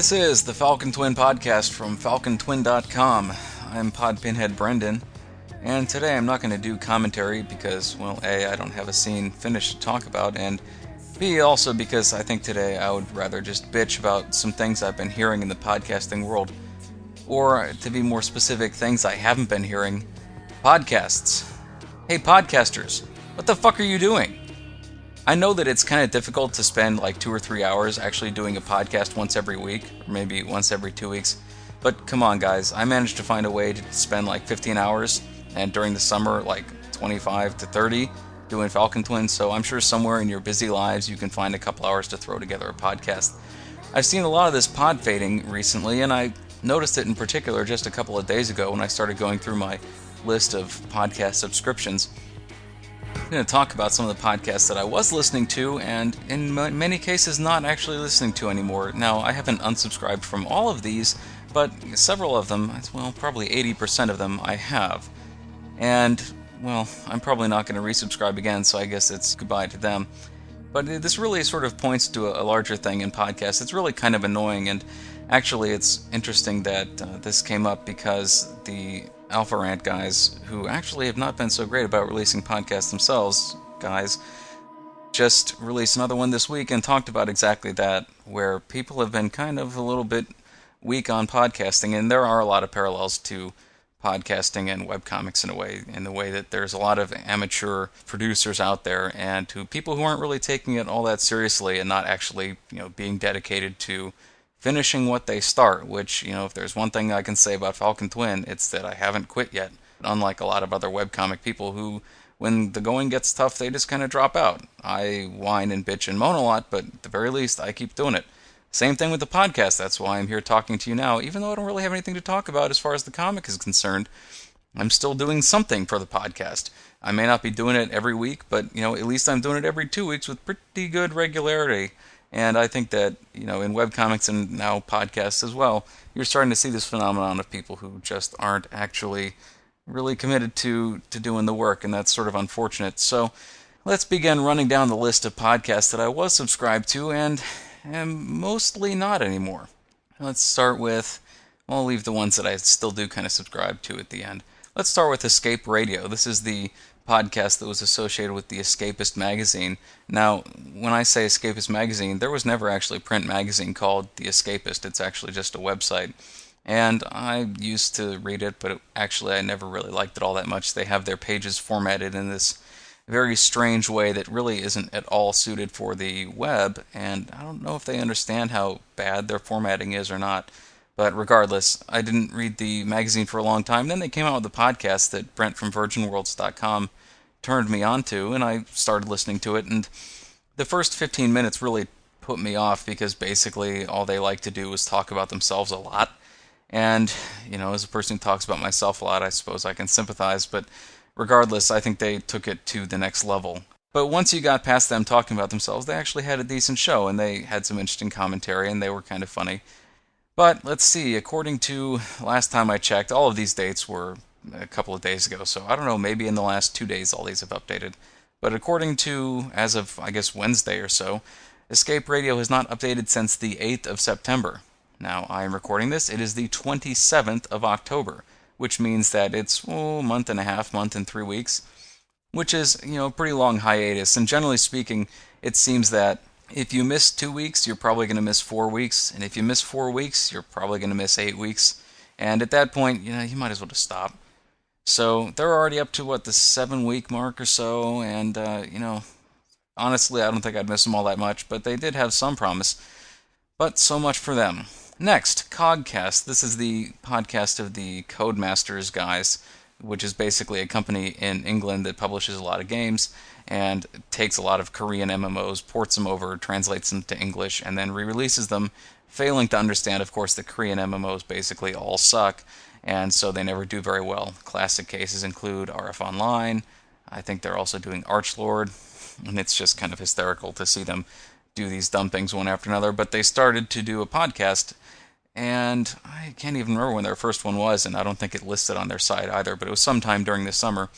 This is the Falcon Twin podcast from falcontwin.com. I'm Pod Pinhead Brendan, and today I'm not going to do commentary because, well, A, I don't have a scene finished to talk about, and B, also because I think today I would rather just bitch about some things I've been hearing in the podcasting world. Or, to be more specific, things I haven't been hearing podcasts. Hey, podcasters, what the fuck are you doing? I know that it's kind of difficult to spend like two or three hours actually doing a podcast once every week, or maybe once every two weeks. But come on, guys, I managed to find a way to spend like 15 hours, and during the summer, like 25 to 30 doing Falcon Twins. So I'm sure somewhere in your busy lives you can find a couple hours to throw together a podcast. I've seen a lot of this pod fading recently, and I noticed it in particular just a couple of days ago when I started going through my list of podcast subscriptions. I'm going to talk about some of the podcasts that I was listening to and in m- many cases not actually listening to anymore. Now, I haven't unsubscribed from all of these, but several of them, well, probably 80% of them, I have. And, well, I'm probably not going to resubscribe again, so I guess it's goodbye to them. But this really sort of points to a larger thing in podcasts. It's really kind of annoying, and actually, it's interesting that uh, this came up because the Alpha Rant guys, who actually have not been so great about releasing podcasts themselves, guys, just released another one this week and talked about exactly that, where people have been kind of a little bit weak on podcasting, and there are a lot of parallels to podcasting and webcomics in a way, in the way that there's a lot of amateur producers out there, and to people who aren't really taking it all that seriously and not actually, you know, being dedicated to finishing what they start. Which, you know, if there's one thing I can say about Falcon Twin, it's that I haven't quit yet. Unlike a lot of other webcomic people who, when the going gets tough, they just kind of drop out. I whine and bitch and moan a lot, but at the very least, I keep doing it. Same thing with the podcast. That's why I'm here talking to you now. Even though I don't really have anything to talk about as far as the comic is concerned, I'm still doing something for the podcast. I may not be doing it every week, but you know, at least I'm doing it every two weeks with pretty good regularity. And I think that you know, in webcomics and now podcasts as well, you're starting to see this phenomenon of people who just aren't actually really committed to to doing the work, and that's sort of unfortunate. So. Let's begin running down the list of podcasts that I was subscribed to, and am mostly not anymore. Let's start with, well, I'll leave the ones that I still do kind of subscribe to at the end. Let's start with Escape Radio. This is the podcast that was associated with the Escapist magazine. Now, when I say Escapist magazine, there was never actually a print magazine called The Escapist. It's actually just a website. And I used to read it, but it, actually I never really liked it all that much. They have their pages formatted in this very strange way that really isn't at all suited for the web, and I don't know if they understand how bad their formatting is or not. But regardless, I didn't read the magazine for a long time. Then they came out with a podcast that Brent from VirginWorlds.com turned me onto, and I started listening to it. And the first 15 minutes really put me off because basically all they like to do is talk about themselves a lot. And, you know, as a person who talks about myself a lot, I suppose I can sympathize, but regardless, I think they took it to the next level. But once you got past them talking about themselves, they actually had a decent show and they had some interesting commentary and they were kind of funny. But let's see, according to last time I checked, all of these dates were a couple of days ago, so I don't know, maybe in the last two days all these have updated. But according to, as of, I guess, Wednesday or so, Escape Radio has not updated since the 8th of September. Now, I am recording this, it is the 27th of October which means that it's oh, a month and a half, month and three weeks, which is you know a pretty long hiatus. And generally speaking, it seems that if you miss two weeks, you're probably going to miss four weeks, and if you miss four weeks, you're probably going to miss eight weeks. And at that point, you know, you might as well just stop. So they're already up to what the seven week mark or so, and uh, you know, honestly, I don't think I'd miss them all that much, but they did have some promise. But so much for them. Next, Cogcast. This is the podcast of the Codemasters guys, which is basically a company in England that publishes a lot of games and takes a lot of Korean MMOs, ports them over, translates them to English, and then re releases them, failing to understand, of course, that Korean MMOs basically all suck, and so they never do very well. Classic cases include RF Online. I think they're also doing Archlord, and it's just kind of hysterical to see them do these dumb things one after another. But they started to do a podcast and I can't even remember when their first one was, and I don't think it listed on their site either, but it was sometime during the summer.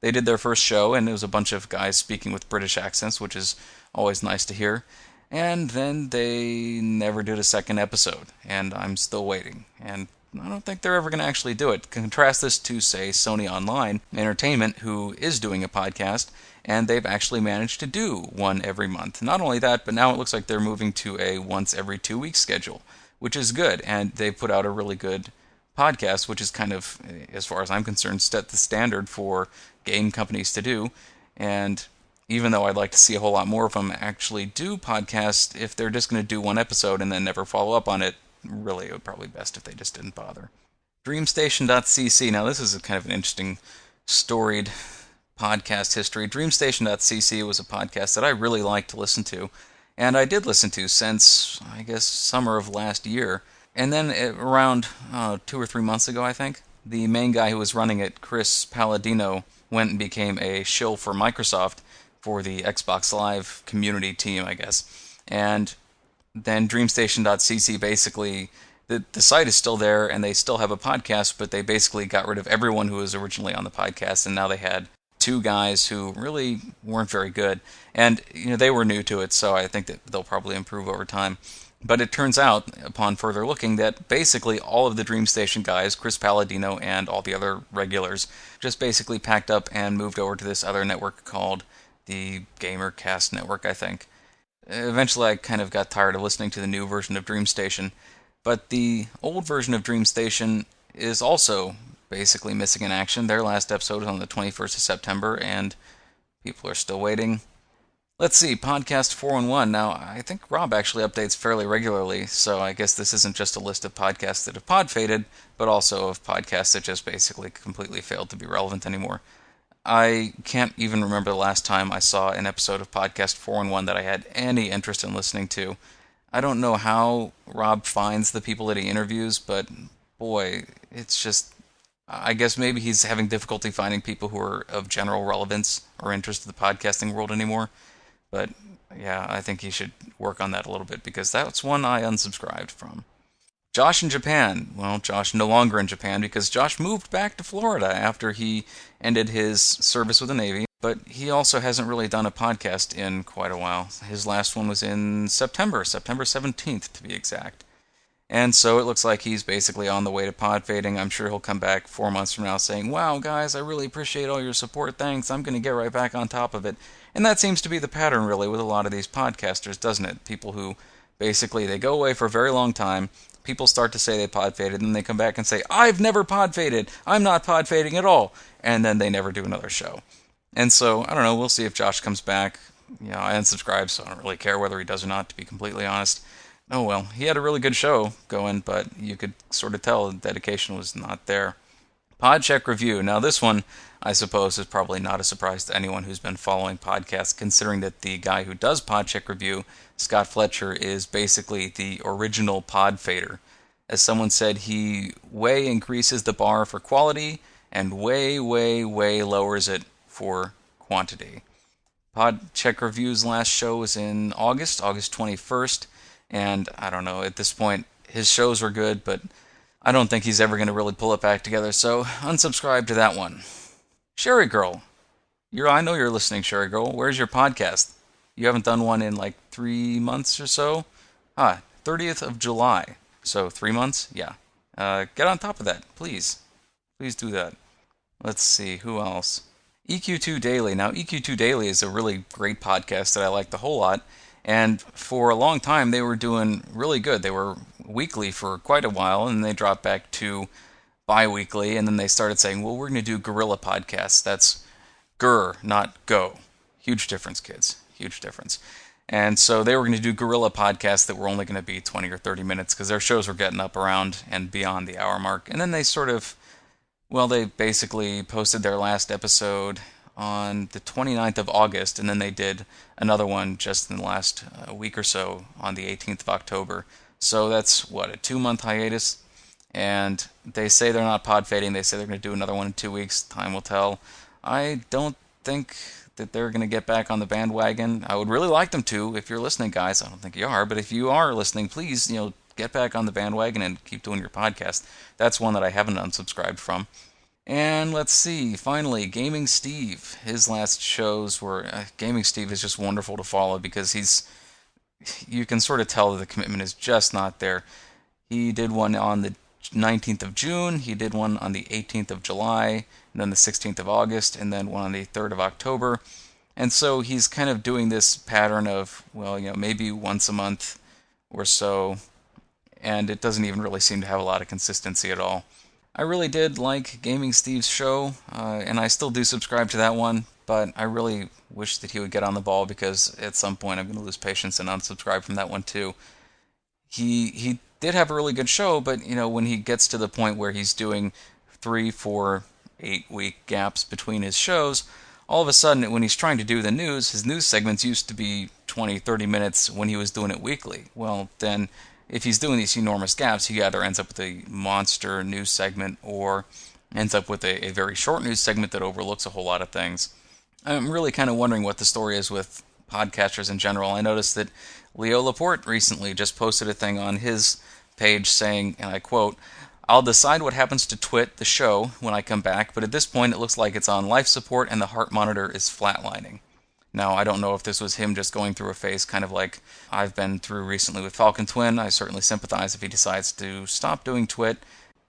They did their first show, and it was a bunch of guys speaking with British accents, which is always nice to hear. And then they never did a second episode, and I'm still waiting. And I don't think they're ever going to actually do it. Contrast this to, say, Sony Online Entertainment, who is doing a podcast, and they've actually managed to do one every month. Not only that, but now it looks like they're moving to a once every two week schedule, which is good. And they put out a really good podcast, which is kind of, eh, as far as I'm concerned, set the standard for game companies to do. And even though I'd like to see a whole lot more of them actually do podcasts, if they're just going to do one episode and then never follow up on it, really, it would probably be best if they just didn't bother. DreamStation.cc. Now, this is kind of an interesting, storied podcast history. DreamStation.cc was a podcast that I really liked to listen to, and I did listen to since, I guess, summer of last year. And then around uh, two or three months ago, I think, the main guy who was running it, Chris Palladino, went and became a shill for Microsoft for the Xbox Live community team, I guess. And then DreamStation.cc basically the the site is still there and they still have a podcast, but they basically got rid of everyone who was originally on the podcast, and now they had two guys who really weren't very good, and you know they were new to it, so I think that they'll probably improve over time. But it turns out, upon further looking, that basically all of the DreamStation guys, Chris Palladino and all the other regulars, just basically packed up and moved over to this other network called the GamerCast Network, I think eventually I kind of got tired of listening to the new version of DreamStation, but the old version of DreamStation is also basically missing in action. Their last episode was on the 21st of September, and people are still waiting. Let's see, Podcast 411. Now, I think Rob actually updates fairly regularly, so I guess this isn't just a list of podcasts that have pod faded, but also of podcasts that just basically completely failed to be relevant anymore. I can't even remember the last time I saw an episode of Podcast 411 that I had any interest in listening to. I don't know how Rob finds the people that he interviews, but boy, it's just. I guess maybe he's having difficulty finding people who are of general relevance or interest to the podcasting world anymore. But yeah, I think he should work on that a little bit because that's one I unsubscribed from. Josh in Japan. Well, Josh no longer in Japan because Josh moved back to Florida after he ended his service with the Navy. But he also hasn't really done a podcast in quite a while. His last one was in September, September 17th to be exact. And so it looks like he's basically on the way to pod fading. I'm sure he'll come back four months from now saying, Wow, guys, I really appreciate all your support. Thanks. I'm going to get right back on top of it. And that seems to be the pattern, really, with a lot of these podcasters, doesn't it? People who basically they go away for a very long time people start to say they pod faded, and then they come back and say, I've never pod faded. I'm not pod fading at all. And then they never do another show. And so, I don't know, we'll see if Josh comes back. You know, I unsubscribed, so I don't really care whether he does or not, to be completely honest. Oh well, he had a really good show going, but you could sort of tell the dedication was not there. Podcheck review. Now, this one, I suppose, is probably not a surprise to anyone who's been following podcasts, considering that the guy who does Podcheck review, Scott Fletcher, is basically the original pod fader. As someone said, he way increases the bar for quality and way, way, way lowers it for quantity. Podcheck Review's last show was in August, August 21st, and I don't know, at this point, his shows were good, but I don't think he's ever going to really pull it back together, so unsubscribe to that one. Sherry Girl. You're, I know you're listening, Sherry Girl. Where's your podcast? You haven't done one in like three months or so? Ah, 30th of July. So three months? Yeah. Uh, get on top of that, please. Please do that. Let's see, who else? EQ2 Daily. Now, EQ2 Daily is a really great podcast that I like a whole lot. And for a long time, they were doing really good. They were weekly for quite a while, and then they dropped back to bi weekly. And then they started saying, well, we're going to do Guerrilla podcasts. That's Gur, not Go. Huge difference, kids. Huge difference. And so they were going to do Guerrilla podcasts that were only going to be 20 or 30 minutes because their shows were getting up around and beyond the hour mark. And then they sort of, well, they basically posted their last episode on the 29th of August, and then they did another one just in the last uh, week or so on the 18th of October. So that's what a two-month hiatus, and they say they're not pod fading. They say they're going to do another one in two weeks. Time will tell. I don't think that they're going to get back on the bandwagon. I would really like them to. If you're listening, guys, I don't think you are, but if you are listening, please, you know, get back on the bandwagon and keep doing your podcast. That's one that I haven't unsubscribed from. And let's see, finally, Gaming Steve. His last shows were. Uh, Gaming Steve is just wonderful to follow because he's you can sort of tell that the commitment is just not there. He did one on the 19th of June, he did one on the 18th of July, and then the 16th of August, and then one on the 3rd of October. And so he's kind of doing this pattern of, well, you know, maybe once a month or so, and it doesn't even really seem to have a lot of consistency at all. I really did like Gaming Steve's show, uh, and I still do subscribe to that one, but I really wish that he would get on the ball because at some point I'm going to lose patience and unsubscribe from that one too. He he did have a really good show, but you know when he gets to the point where he's doing three, four, eight week gaps between his shows, all of a sudden when he's trying to do the news, his news segments used to be 20, 30 minutes when he was doing it weekly. Well, then if he's doing these enormous gaps, he either ends up with a monster news segment or ends up with a, a very short news segment that overlooks a whole lot of things. I'm really kind of wondering what the story is with podcasters in general. I noticed that Leo Laporte recently just posted a thing on his page saying, and I quote, I'll decide what happens to Twit, the show, when I come back, but at this point it looks like it's on life support and the heart monitor is flatlining. Now, I don't know if this was him just going through a phase kind of like I've been through recently with Falcon Twin. I certainly sympathize if he decides to stop doing Twit.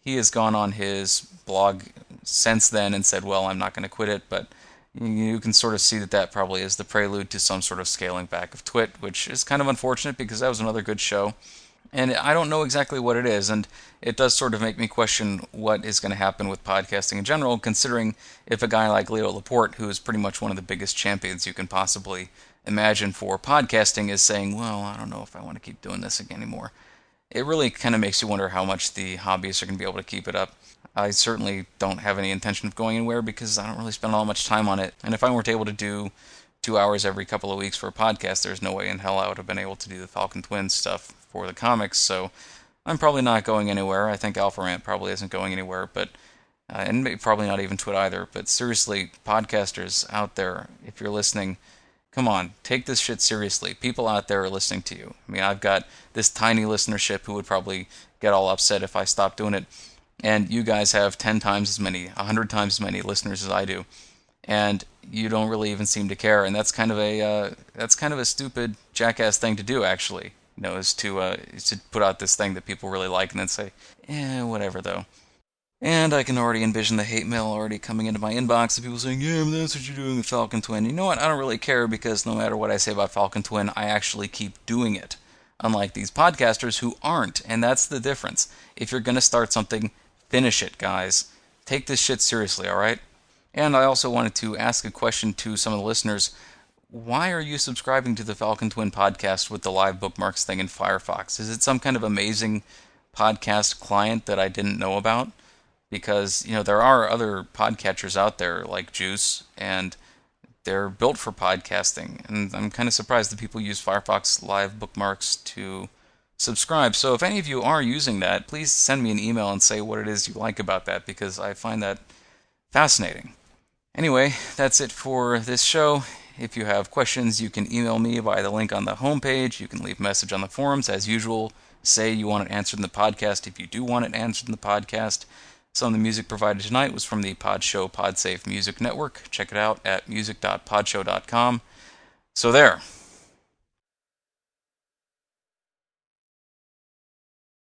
He has gone on his blog since then and said, well, I'm not going to quit it, but you can sort of see that that probably is the prelude to some sort of scaling back of Twit, which is kind of unfortunate because that was another good show. And I don't know exactly what it is, and it does sort of make me question what is going to happen with podcasting in general, considering if a guy like Leo Laporte, who is pretty much one of the biggest champions you can possibly imagine for podcasting, is saying, well, I don't know if I want to keep doing this anymore. It really kind of makes you wonder how much the hobbyists are going to be able to keep it up. I certainly don't have any intention of going anywhere because I don't really spend all much time on it. And if I weren't able to do two hours every couple of weeks for a podcast, there's no way in hell I would have been able to do the Falcon Twins stuff for the comics. So I'm probably not going anywhere. I think Alpha Rant probably isn't going anywhere, but uh, and probably not even Twit either. But seriously, podcasters out there, if you're listening, come on, take this shit seriously. People out there are listening to you. I mean, I've got this tiny listenership who would probably get all upset if I stopped doing it and you guys have 10 times as many, a 100 times as many listeners as I do. And you don't really even seem to care, and that's kind of a uh, that's kind of a stupid jackass thing to do, actually. You know, is to uh, is to put out this thing that people really like, and then say, "Eh, whatever." Though, and I can already envision the hate mail already coming into my inbox of people saying, "Yeah, that's what you're doing with Falcon Twin." You know what? I don't really care because no matter what I say about Falcon Twin, I actually keep doing it. Unlike these podcasters who aren't, and that's the difference. If you're going to start something, Finish it, guys. Take this shit seriously, alright? And I also wanted to ask a question to some of the listeners. Why are you subscribing to the Falcon Twin podcast with the live bookmarks thing in Firefox? Is it some kind of amazing podcast client that I didn't know about? Because, you know, there are other podcatchers out there like Juice, and they're built for podcasting. And I'm kind of surprised that people use Firefox live bookmarks to subscribe. So if any of you are using that, please send me an email and say what it is you like about that because I find that fascinating. Anyway, that's it for this show. If you have questions, you can email me via the link on the homepage. You can leave a message on the forums as usual. Say you want it answered in the podcast if you do want it answered in the podcast. Some of the music provided tonight was from the Podshow Podsafe Music Network. Check it out at music.podshow.com. So there.